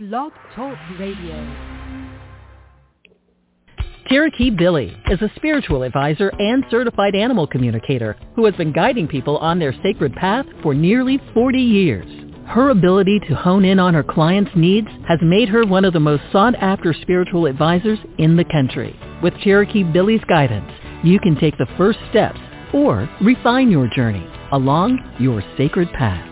Blog Talk Radio. Cherokee Billie is a spiritual advisor and certified animal communicator who has been guiding people on their sacred path for nearly 40 years. Her ability to hone in on her clients' needs has made her one of the most sought-after spiritual advisors in the country. With Cherokee Billie's guidance, you can take the first steps or refine your journey along your sacred path.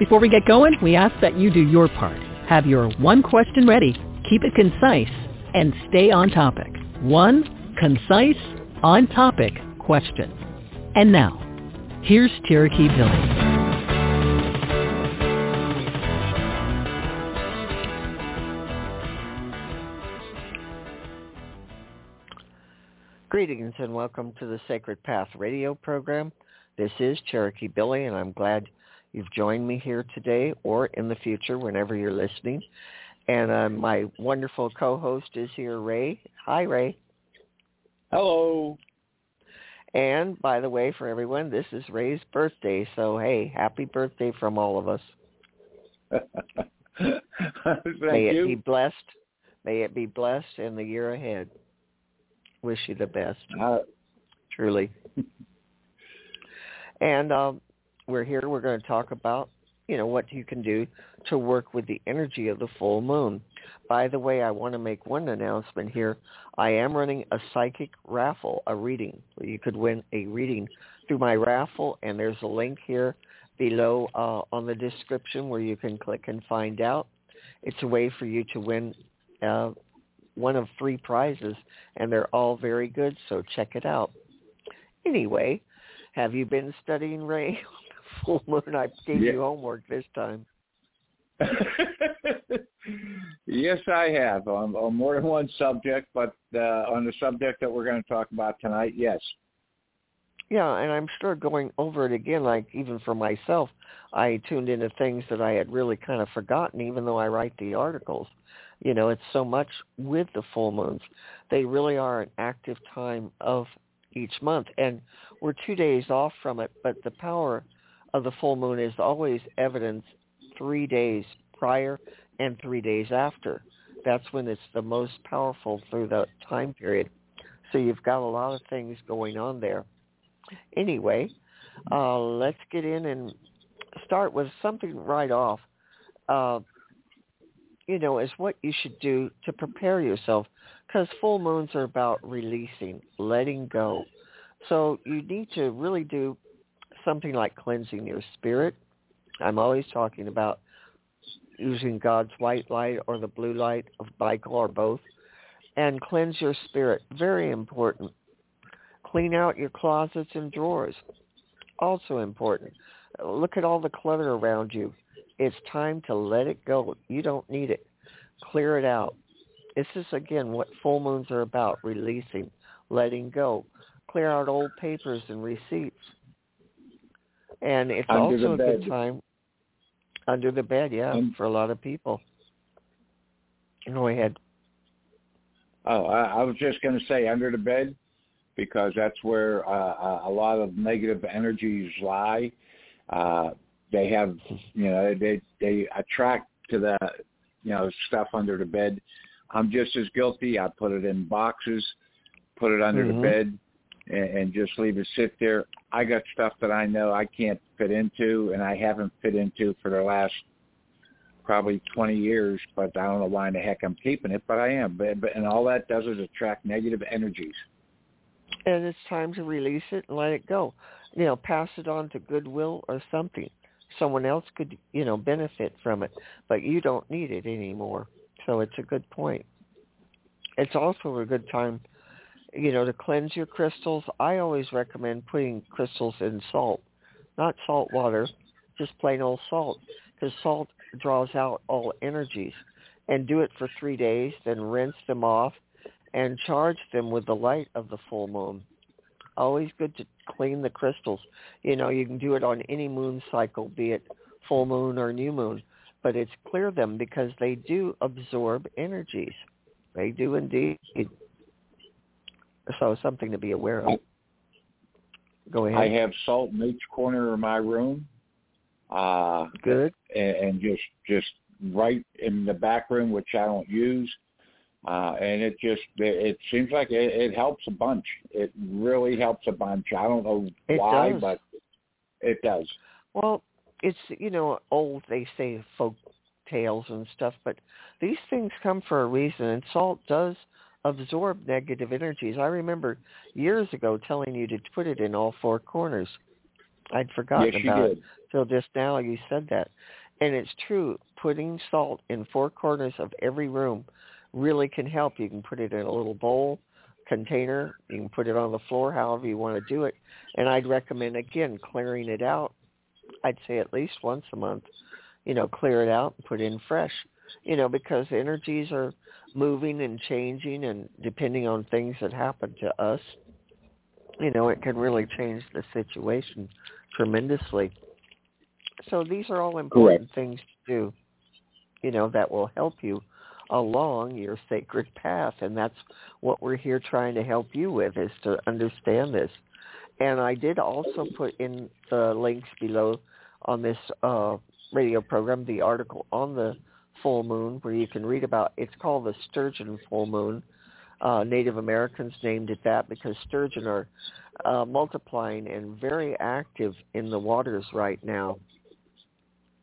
Before we get going, we ask that you do your part. Have your one question ready, keep it concise, and stay on topic. One concise, on-topic question. And now, here's Cherokee Billie. Greetings and welcome to the Sacred Path radio program. This is Cherokee Billie and I'm glad you've joined me here today or in the future whenever you're listening. And uh, my wonderful co-host is here, Ray. Hi, Ray. Hello. And by the way, for everyone, this is Ray's birthday. So, hey, happy birthday from all of us. May it you. be blessed. May it be blessed in the year ahead. Wish you the best. Uh, truly. and um, we're here. We're going to talk about, you know, what you can do to work with the energy of the full moon. By the way, I want to make one announcement here. I am running a psychic raffle, a reading. You could win a reading through my raffle, and there's a link here below uh, on the description where you can click and find out. It's a way for you to win uh, one of three prizes, and they're all very good, so check it out. Anyway, have you been studying Ray? Full moon. I gave Yeah. you homework this time. yes, I have on, on more than one subject, but uh, on the subject that we're going to talk about tonight, yes. Yeah, and I'm sure going over it again, like even for myself, I tuned into things that I had really kind of forgotten, even though I write the articles. You know, it's so much with the full moons. They really are an active time of each month, and we're two days off from it, but the power of the full moon is always evidence three days prior and three days after. That's when it's the most powerful through the time period. So you've got a lot of things going on there. Anyway, uh, let's get in and start with something right off. Uh, you know, is what you should do to prepare yourself because full moons are about releasing, letting go. So you need to really do something like cleansing your spirit. I'm always talking about using God's white light or the blue light of Michael or both and cleanse your spirit. Very important. Clean out your closets and drawers. Also important. Look at all the clutter around you. It's time to let it go. You don't need it. Clear it out. This is, again, what full moons are about, releasing, letting go. Clear out old papers and receipts. And it's Under also a good time under the bed, yeah, Um, for a lot of people. Go ahead. Oh, I, I was just going to say under the bed because that's where uh, a lot of negative energies lie. Uh, they have, you know, they they attract to the, you know, stuff under the bed. I'm just as guilty. I put it in boxes, put it under Mhm. the bed, and, and just leave it sit there. I got stuff that I know I can't fit into, and I haven't fit into for the last probably 20 years, but I don't know why in the heck I'm keeping it, but I am. But, but and all that does is attract negative energies. and it's time to release it and let it go. You know, pass it on to Goodwill or something. Someone else could, you know, benefit from it, but you don't need it anymore. So it's a good point. It's also a good time, you know, to cleanse your crystals. I always recommend putting crystals in salt, not salt water, just plain old salt, because salt draws out all energies. And do it for three days, then rinse them off and charge them with the light of the full moon. Always good to clean the crystals. You know, you can do it on any moon cycle, be it full moon or new moon, but it's clear them because they do absorb energies. They do indeed. So something to be aware of. Go ahead. I have salt in each corner of my room. Uh, Good. and, and just just right in the back room, which I don't use. Uh, and it just it it seems like it, it helps a bunch. It really helps a bunch. I don't know It why, does. but it does. Well, it's you know old they say folk tales and stuff, but these things come for a reason, and salt does absorb negative energies. I remember years ago telling you to put it in all four corners. I'd forgotten yes, about did. it till just now you said that, and it's true. Putting salt in four corners of every room really can help. You can put it in a little bowl container. You can put it on the floor, however you want to do it. And I'd recommend again clearing it out I'd say at least once a month, you know, clear it out and put in fresh, you know, because energies are moving and changing and depending on things that happen to us, you know, it can really change the situation tremendously. So these are all important things to do, you know, that will help you along your sacred path. And that's what we're here trying to help you with is to understand this. And I did also put in the links below on this uh, radio program, the article on the full moon where you can read about, it's called the sturgeon full moon. Uh, Native Americans named it that because sturgeon are uh, multiplying and very active in the waters right now.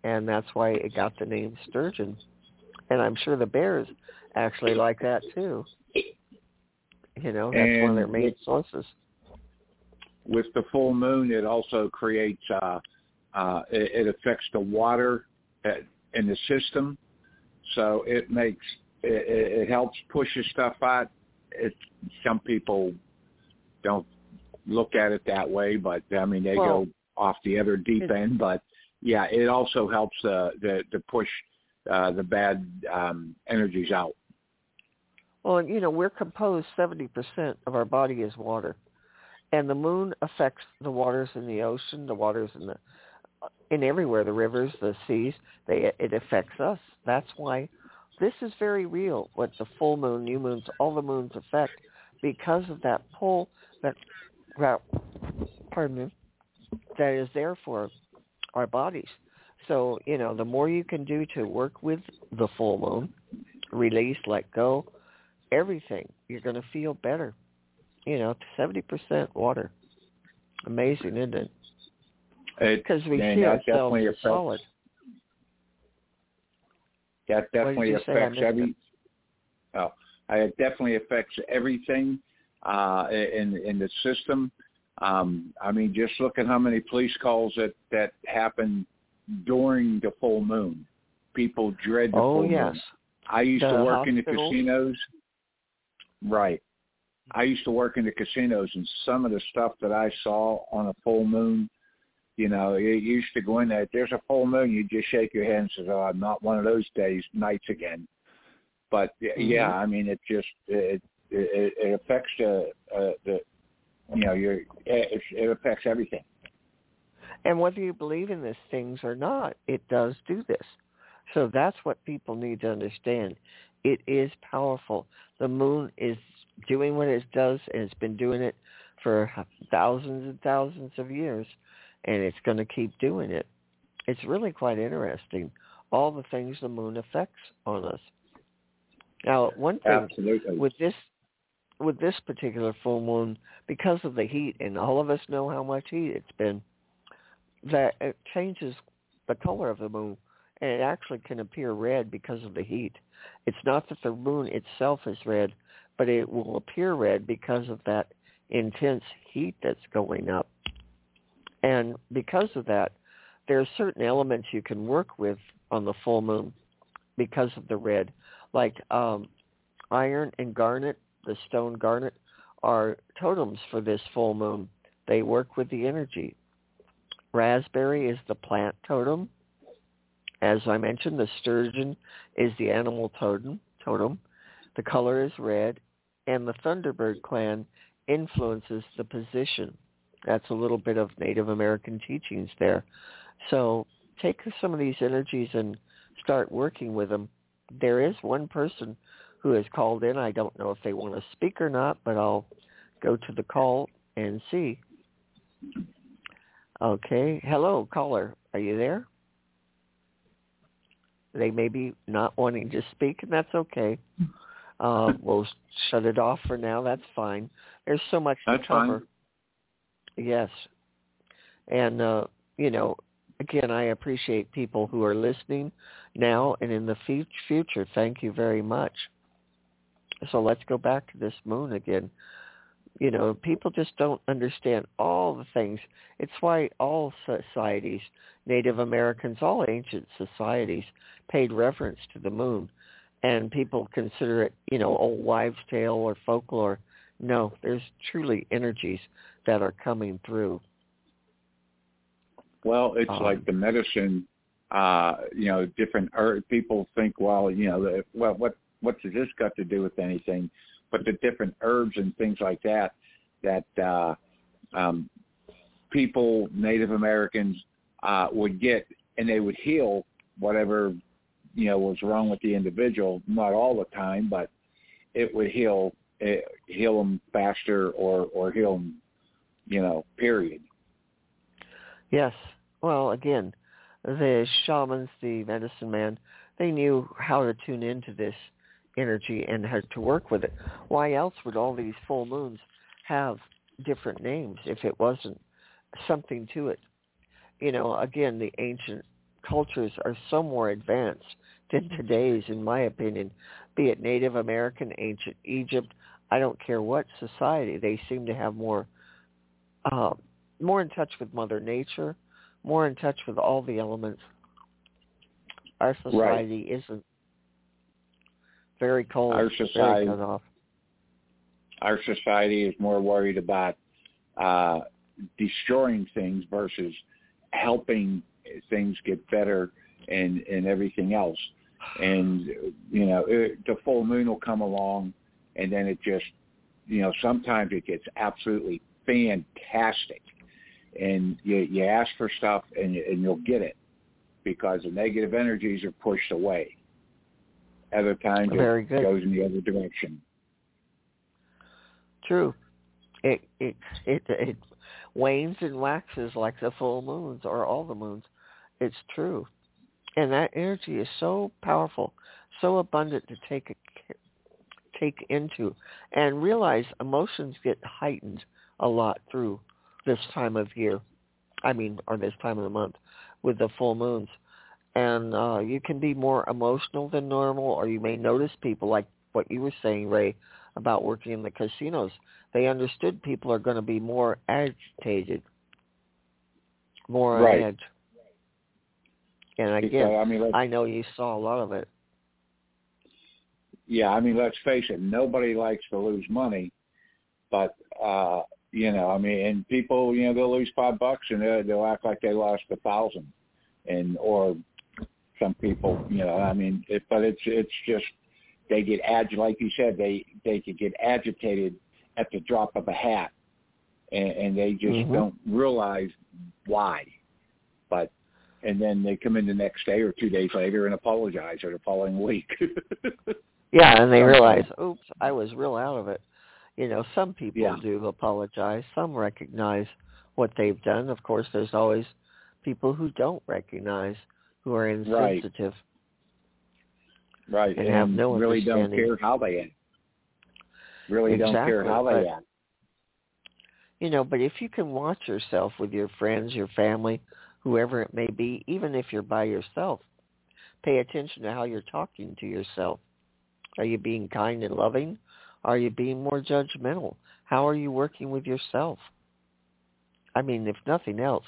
And that's why it got the name sturgeon. And I'm sure the bears actually like that too. You know, that's one of their main with- sources. with the full moon, it also creates, uh, uh, it, it affects the water at, in the system. So it makes, it, it it helps pushes stuff out. It, some people don't look at it that way, but I mean, they Well, go off the other deep end, but yeah, it also helps the, the, to push, uh, the bad, um, energies out. Well, you know, we're composed 70% of our body is water. And the moon affects the waters in the ocean, the waters in the in everywhere, the rivers, the seas. They it affects us. That's why this is very real. What the full moon, new moons, all the moons affect because of that pull that that pardon me that is there for our bodies. So you know, the more you can do to work with the full moon, release, let go, everything, you're going to feel better. You know, 70% water. Amazing, isn't it? Because we see ourselves as affects- solid. That definitely you say? I affects every. Oh, it definitely affects everything uh, in in the system. Um, I mean, just look at how many police calls that that happen during the full moon. People dread the full moon. Oh, full yes. moon. I used The to work in the casinos. Right. I used to work in the casinos, and some of the stuff that I saw on a full moon, you know, you used to go in there. If there's a full moon, you just shake your head and say, "Oh, I'm not one of those days, nights again." But Mm-hmm. yeah, I mean, it just it it, it affects the uh, the you know your it, it affects everything. And whether you believe in these things or not, it does do this. So that's what people need to understand. It is powerful. The moon is doing what it does, and it's been doing it for thousands and thousands of years, and it's going to keep doing it. It's really quite interesting, all the things the moon affects on us. Now, one thing Absolutely. with this with this particular full moon because of the heat and all of us know how much heat it's been that it changes the color of the moon and it actually can appear red because of the heat it's not that the moon itself is red but it will appear red because of that intense heat that's going up and because of that there are certain elements you can work with on the full moon because of the red like um iron and garnet the stone garnet are totems for this full moon. They work with the energy. Raspberry is the plant totem. As I mentioned, the sturgeon is the animal totem. Totem. The color is red, and the Thunderbird clan influences the position. That's a little bit of Native American teachings there. So take some of these energies and start working with them. There is one person who has called in. I don't know if they want to speak or not, but I'll go to the call and see. Okay. Hello, caller. Are you there? They may be not wanting to speak, and that's okay. Uh, we'll shut it off for now. That's fine. There's so much That's cover. fine. Yes. And, uh, you know, again, I appreciate people who are listening now and in the fu- future. Thank you very much. So let's go back to this moon again. You know, people just don't understand all the things. It's why all societies, Native Americans, all ancient societies paid reverence to the moon. And people consider it, you know, old wives' tale or folklore. No, there's truly energies that are coming through. Well, it's Um, like the medicine. Uh, you know, different er- people think, well, you know, the, well, what what does this got to do with anything? But the different herbs and things like that that uh, um, people, Native Americans, uh, would get, and they would heal whatever you know was wrong with the individual. Not all the time, but it would heal Eh, heal them faster or or heal them, you know. Period. Yes. Well, again, the shamans, the medicine man, they knew how to tune into this energy and how to work with it. Why else would all these full moons have different names if it wasn't something to it? You know, again, the ancient cultures are so more advanced than today's, in my opinion, be it Native American, ancient Egypt, I don't care what society, they seem to have more uh, more in touch with Mother Nature, more in touch with all the elements. Our society isn't very cold, Our very society- cut off. our society is more worried about uh, destroying things versus helping things get better and and everything else. And you know, it, the full moon will come along, and then it just, you know, sometimes it gets absolutely fantastic, and you you ask for stuff and you, and you'll get it because the negative energies are pushed away. Other times Very it good. goes in the other direction. True. It it it it wanes and waxes like the full moons or all the moons. It's true, and that energy is so powerful, so abundant to take a, take into, and realize emotions get heightened a lot through this time of year. I mean, or this time of the month with the full moons, and uh, you can be more emotional than normal, or you may notice people like what you were saying, Ray, about working in the casinos. They understood people are going to be more agitated, more on edge. And again, I mean, I know you saw a lot of it. Yeah, I mean, let's face it, nobody likes to lose money, but uh, you know, I mean, and people, you know, they'll lose five bucks and they'll, they'll act like they lost a thousand, and or some people, you know, I mean, it, but it's it's just they get ag like you said, they they could get agitated at the drop of a hat, and, and they just Mhm. don't realize why, but. And then they come in the next day or two days later and apologize or the following week. Yeah, and they realize, oops, I mm-hmm. was real out of it. You know, some people Yeah. do apologize. Some recognize what they've done. Of course, there's always people who don't recognize, who are insensitive. right and have no really don't care how they act really don't care how they but- act You know, but if you can watch yourself with your friends, your family, whoever it may be, even if you're by yourself, pay attention to how you're talking to yourself. Are you being kind and loving? Are you being more judgmental? How are you working with yourself? I mean, if nothing else,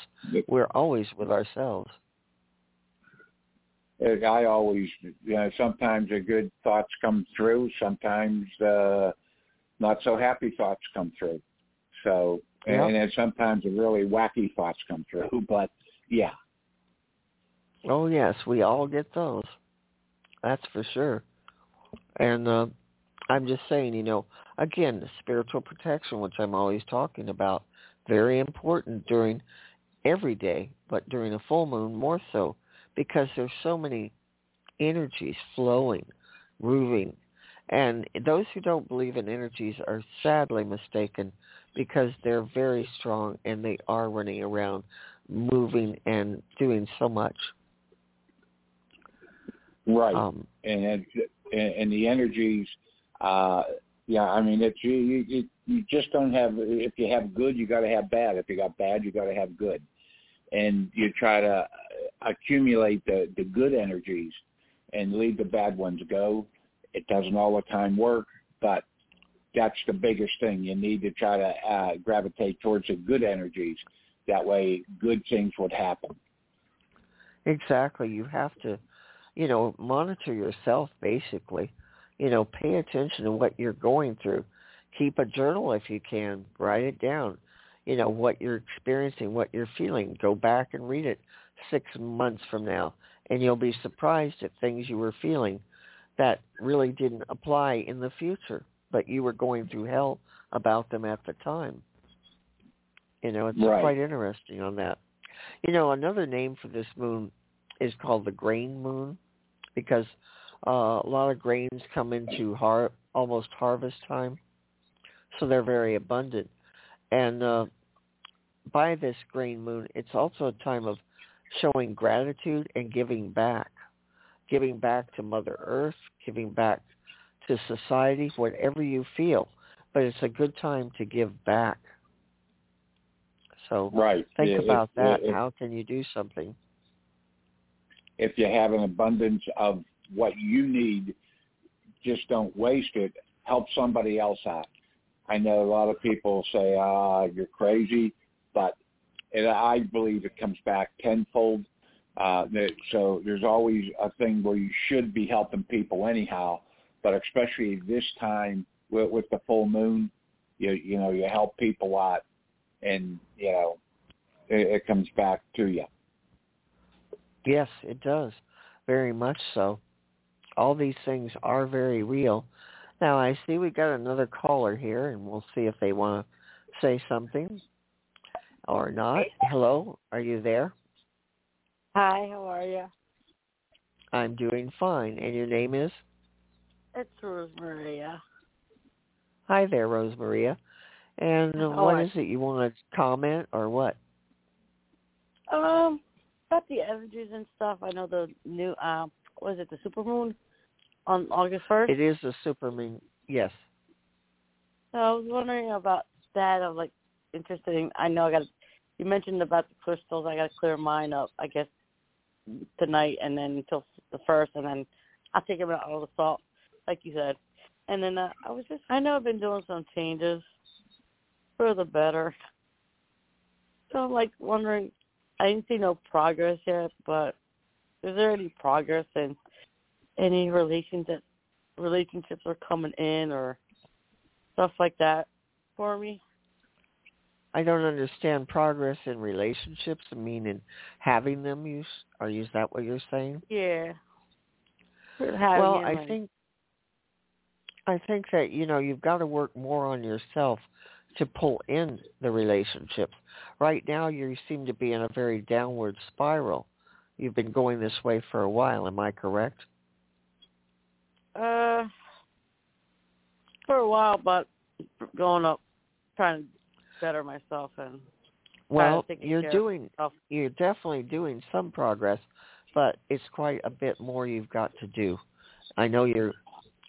we're always with ourselves. I always you know sometimes the good thoughts come through sometimes uh not so happy thoughts come through so and, Yeah. and then sometimes the really wacky thoughts come through but yeah Oh yes, we all get those. That's for sure. And uh, I'm just saying, you know, again, the spiritual protection, which I'm always talking about, very important during every day, but during a full moon more so, because there's so many energies flowing, moving, and those who don't believe in energies are sadly mistaken because they're very strong and they are running around moving and doing so much. Right. Um, and and and the energies. Uh, yeah, I mean, it's you, you you just don't have. If you have good, you got to have bad. If you got bad, you got to have good, and you try to accumulate the the good energies and leave the bad ones go. It doesn't all the time work, but that's the biggest thing. You need to try to uh, gravitate towards the good energies. That way, good things would happen. Exactly. You have to, you know, monitor yourself basically. You know, pay attention to what you're going through. Keep a journal if you can. Write it down. You know, what you're experiencing, what you're feeling. Go back and read it six months from now. And you'll be surprised at things you were feeling that really didn't apply in the future, but you were going through hell about them at the time. You know, it's right. quite interesting on that. You know, another name for this moon is called the grain moon because uh, a lot of grains come into har- almost harvest time, so they're very abundant. And uh, by this grain moon, it's also a time of showing gratitude and giving back, giving back to Mother Earth, giving back to society, whatever you feel. But it's a good time to give back. So right. think If- about if- that. if- How can you do something? If you have an abundance of what you need, just don't waste it. Help somebody else out. I know a lot of people say, "Ah, you're crazy," but it, I believe it comes back tenfold. Uh, so there's always a thing where you should be helping people anyhow, but especially this time with, with the full moon, you you know you help people out, and you know it, it comes back to you. Yes, it does. Very much so. All these things are very real. Now I see we got another caller here and we'll see if they want to say something or not. Hello, are you there? Hi, how are you? I'm doing fine. And your name is? It's Rosemaria. Hi there, Rosemaria. And How what are is it you want to comment or what? Um, about the energies and stuff. I know the new um, was it the supermoon on August first? It is a supermoon. Yes. So I was wondering about that. I'm like interested in. I know I got. You mentioned about the crystals. I got to clear mine up. I guess tonight and then until the first, and then I'll take them out all the salt, like you said. And then uh, I was just. I know I've been doing some changes for the better. So I'm like wondering. I didn't see no progress yet, but is there any progress in any relations that relationships are coming in or stuff like that for me? I don't understand progress in relationships. I mean, in having them. You are you? Is that what you're saying? Yeah. Well, I like- think I think that you know you've got to work more on yourself to pull in the relationships. Right now, you seem to be in a very downward spiral. You've been going this way for a while. Am I correct? Uh, for a while, but going up, trying to better myself and Well, you're doing you're definitely doing some progress, but it's quite a bit more you've got to do. I know you're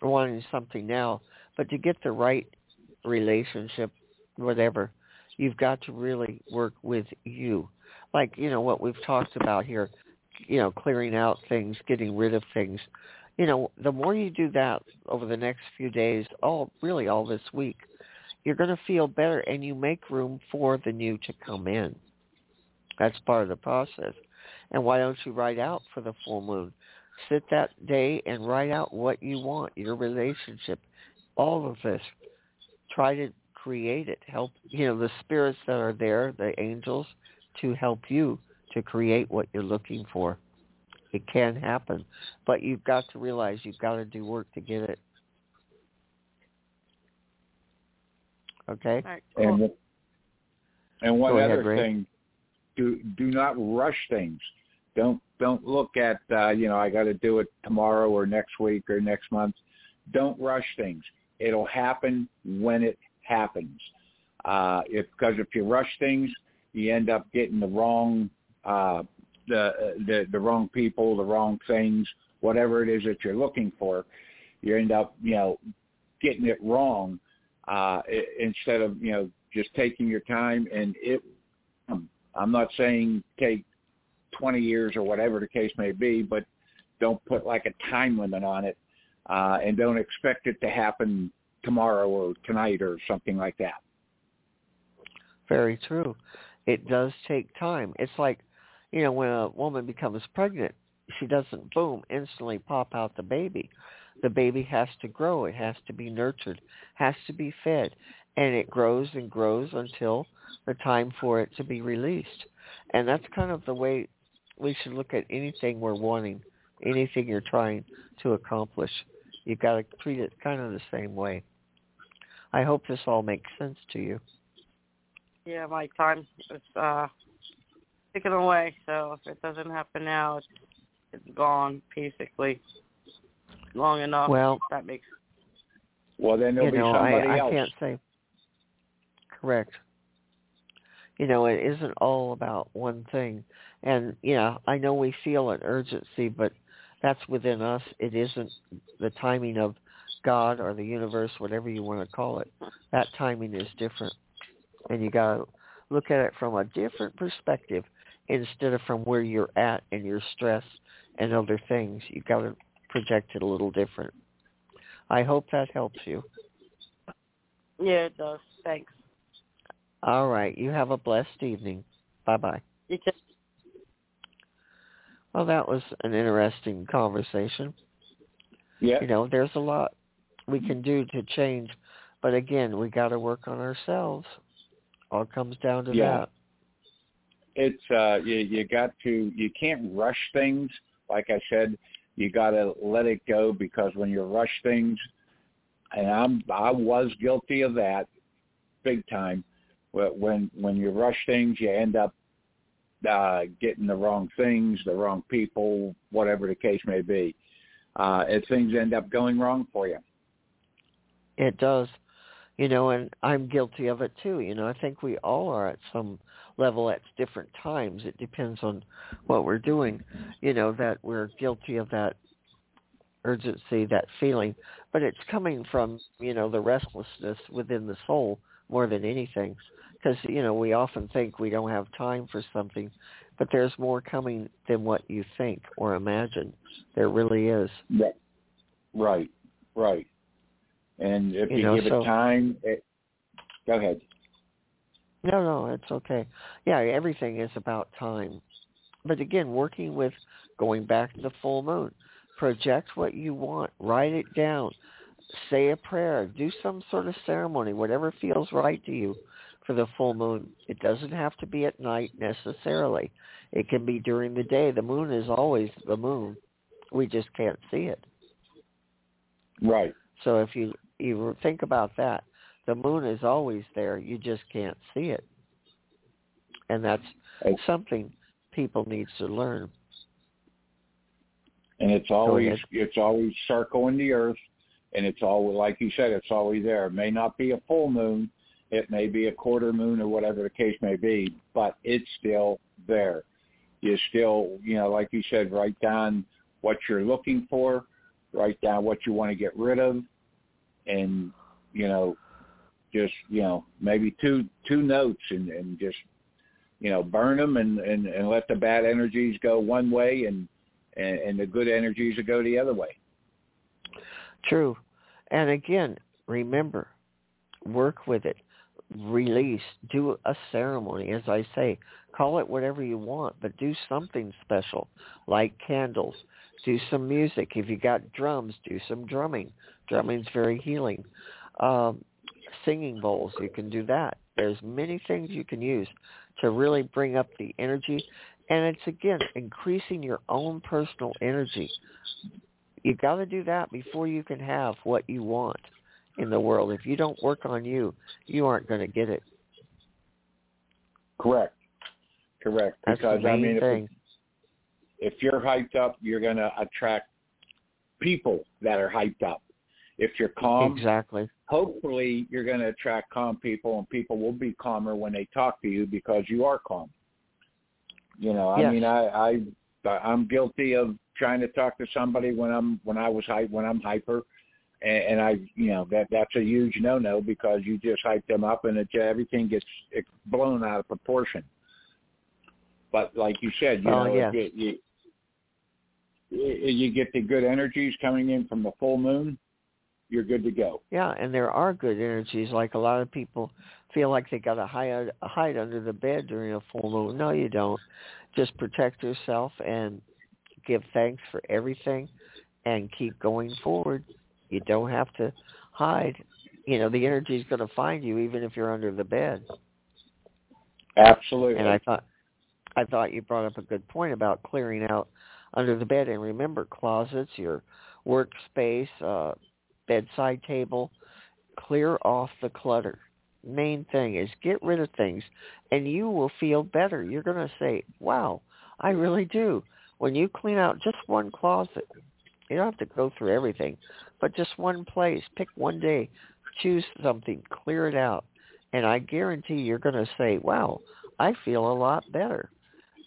wanting something now, but to get the right relationship, whatever, you've got to really work with you. Like, you know, what we've talked about here, you know, clearing out things, getting rid of things. You know, the more you do that over the next few days, all really all this week, you're going to feel better and you make room for the new to come in. That's part of the process. And why don't you write out for the full moon? Sit that day and write out what you want, your relationship, all of this. Try to create it. Help, you know, the spirits that are there, the angels, to help you to create what you're looking for. It can happen, but you've got to realize you've got to do work to get it. Okay? All right, cool. And and one ahead, other Ray. thing, do do not rush things. Don't don't look at uh, you know I got to do it tomorrow or next week or next month. Don't rush things. It'll happen when it happens. Uh, if because if you rush things, you end up getting the wrong uh, the the the wrong people, the wrong things, whatever it is that you're looking for, you end up, you know, getting it wrong uh, instead of, you know, just taking your time. And it, I'm not saying take 20 years or whatever the case may be, but don't put like a time limit on it uh, and don't expect it to happen tomorrow or tonight or something like that. Very true. It does take time. It's like, you know, when a woman becomes pregnant, she doesn't boom instantly pop out the baby. The baby has to grow. It has to be nurtured, has to be fed, and it grows and grows until the time for it to be released. And that's kind of the way we should look at anything we're wanting, anything you're trying to accomplish. You've got to treat it kind of the same way. I hope this all makes sense to you. Yeah, my time is uh ticking away, so if it doesn't happen now, it's it's gone basically. Long enough. Well, that makes. Well, then there'll you know, be somebody I, else. I can't say. Correct. You know, it isn't all about one thing, and yeah, I know we feel an urgency, but that's within us. It isn't the timing of God or the universe, whatever you want to call it. That timing is different, and you got to look at it from a different perspective instead of from where you're at and your stress and other things. You got to project it a little different. I hope that helps you. Yeah, it does. Thanks. All right. You have a blessed evening. Bye bye. You just Well, that was an interesting conversation. Yeah. You know, there's a lot we can do to change, but again, we got to work on ourselves. All comes down to Yeah. that. it's uh you you got to you can't rush things like i said you got to let it go because when you rush things and i'm i was guilty of that big time Wh- when when you rush things you end up uh getting the wrong things the wrong people whatever the case may be uh and things end up going wrong for you It does. You know, and I'm guilty of it too. You know, I think we all are at some level at different times. It depends on what we're doing. You know, that we're guilty of that urgency, that feeling. But it's coming from, you know, the restlessness within the soul more than anything. Because, you know, we often think we don't have time for something, but there's more coming than what you think or imagine. There really is. Right. Right. And if You you, know, give so- it time, it, go ahead. No, no, it's okay. Yeah, everything is about time. But again, working with going back to the full moon, project what you want, write it down, say a prayer, do some sort of ceremony, whatever feels right to you for the full moon. It doesn't have to be at night necessarily. It can be during the day. The moon is always the moon. We just can't see it. Right. So if you you think about that, the moon is always there. You just can't see it, and that's something people need to learn. and it's always it's always circling the earth and it's always like you said it's always there. It may not be a full moon. It may be a quarter moon or whatever the case may be but it's still there. You still you know like you said write down what you're looking for. Write down what you want to get rid of and you know just you know maybe two two notes and and just you know burn them and and, and let the bad energies go one way and and, and the good energies go the other way. True, and again, remember, work with it, release, do a ceremony. As I say, call it whatever you want, but do something special, like candles. Do some music. If you got drums, do some drumming. Drumming's very healing. Um, singing bowls, you can do that. There's many things you can use to really bring up the energy. And it's, again, increasing your own personal energy. You've got to do that before you can have what you want in the world. If you don't work on you, you aren't going to get it. Correct. Correct. That's because the I mean, thing. if, if you're hyped up, you're going to attract people that are hyped up. If you're calm, exactly. hopefully you're going to attract calm people, and people will be calmer when they talk to you because you are calm. You know, I Yes. mean, I, I I'm guilty of trying to talk to somebody when I'm when I was hype when I'm hyper, and, and I you know that that's a huge no no because you just hype them up and it everything gets blown out of proportion. But like you said, you oh, know, yes. you, you you get the good energies coming in from the full moon, you're good to go. Yeah, and there are good energies. Like a lot of people feel like they got to hide hide under the bed during a full moon. No, you don't. Just protect yourself and give thanks for everything, and keep going forward. You don't have to hide. You know, the energy is going to find you even if you're under the bed. Absolutely. And I thought I thought you brought up a good point about clearing out under the bed. And remember, closets, your workspace, uh, bedside table, clear off the clutter. Main thing is get rid of things, and you will feel better. You're going to say, wow, I really do. When you clean out just one closet, you don't have to go through everything, but just one place. Pick one day, choose something, clear it out, and I guarantee you're going to say, wow, I feel a lot better.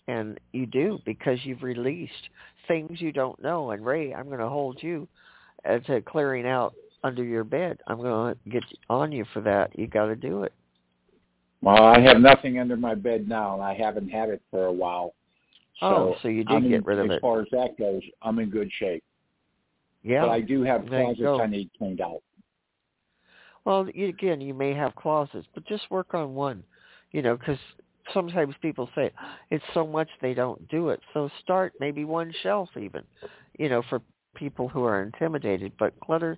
And you do because you've released things you don't know. And Ray, I'm going to hold you to clearing out under your bed. I'm going to get on you for that. You got to do it. Well, I have nothing under my bed now, and I haven't had it for a while. Oh, so oh, so you did I'm get in, rid of as it. As far as that goes, I'm in good shape. Yeah. But I do have closets. I need cleaned out. Well, you, again, you may have closets, but just work on one. You know, because sometimes people say it's so much they don't do it. So start maybe one shelf even. You know, for people who are intimidated. But clutter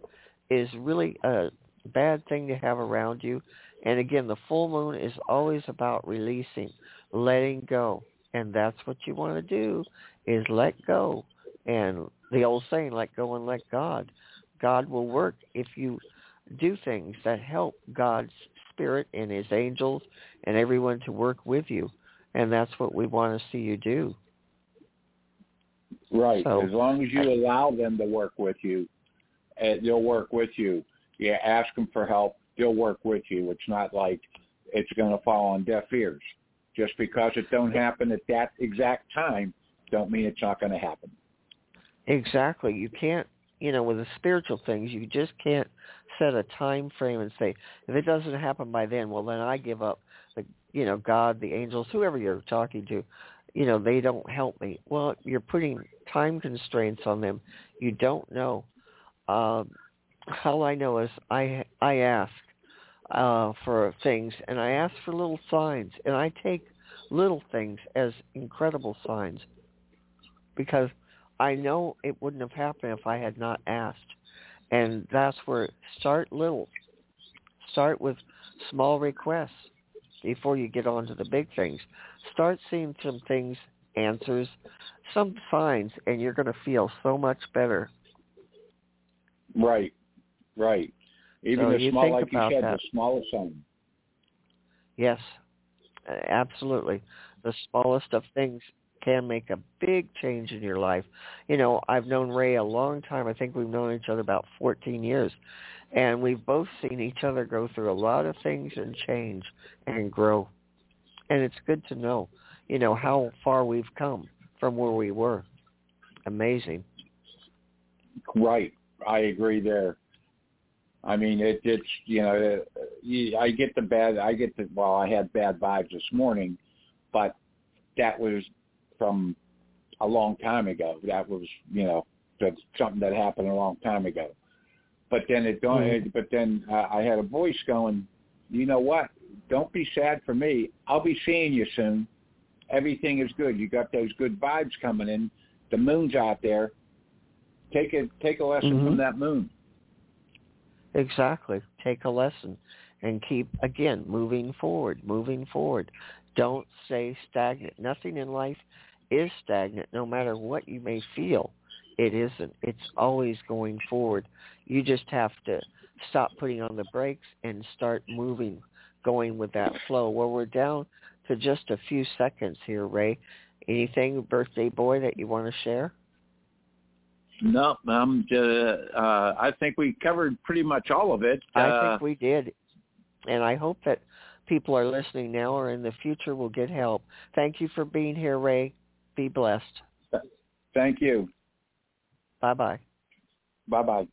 is really a bad thing to have around you. And again, the full moon is always about releasing, letting go. And that's what you want to do is let go. And the old saying, let go and let God. God will work if you do things that help God's spirit and his angels and everyone to work with you. And that's what we want to see you do. Right. So- as long as you allow them to work with you, uh, they'll work with you. You ask them for help, they'll work with you. It's not like it's going to fall on deaf ears. Just because it don't happen at that exact time, don't mean it's not going to happen. Exactly. You can't, you know, with the spiritual things, you just can't set a time frame and say, if it doesn't happen by then, well, then I give up. The, you know, God, the angels, whoever you're talking to, you know, they don't help me. Well, you're putting time constraints on them. You don't know. Um, all I know is I I ask uh, for things, and I ask for little signs, and I take little things as incredible signs because I know it wouldn't have happened if I had not asked. And that's where start little. Start with small requests before you get on to the big things. Start seeing some things, answers, some signs, and you're going to feel so much better. Right. Right. Even So the you small, like you said, that. the smallest sign. Yes, absolutely. The smallest of things can make a big change in your life. You know, I've known Ray a long time. I think we've known each other about 14 years. And we've both seen each other go through a lot of things and change and grow. And it's good to know, you know, how far we've come from where we were. Amazing. Right. I agree there. I mean, it, it's you know, uh, I get the bad. I get the well. I had bad vibes this morning, but that was from a long time ago. That was you know, that's something that happened a long time ago. But then it don't. Mhm. But then uh, I had a voice going. You know what? Don't be sad for me. I'll be seeing you soon. Everything is good. You got those good vibes coming in. The moon's out there. Take a take a lesson Mhm. from that moon. Exactly. Take a lesson and keep, again, moving forward, moving forward. Don't stay stagnant. Nothing in life is stagnant, no matter what you may feel. It isn't. It's always going forward. You just have to stop putting on the brakes and start moving, going with that flow. Well, we're down to just a few seconds here, Ray. Anything, birthday boy, that you want to share? No, um, uh, uh, I think we covered pretty much all of it. I Uh, think we did. And I hope that people are listening now or in the future will get help. Thank you for being here, Ray. Be blessed. thank you. Bye bye. Bye bye.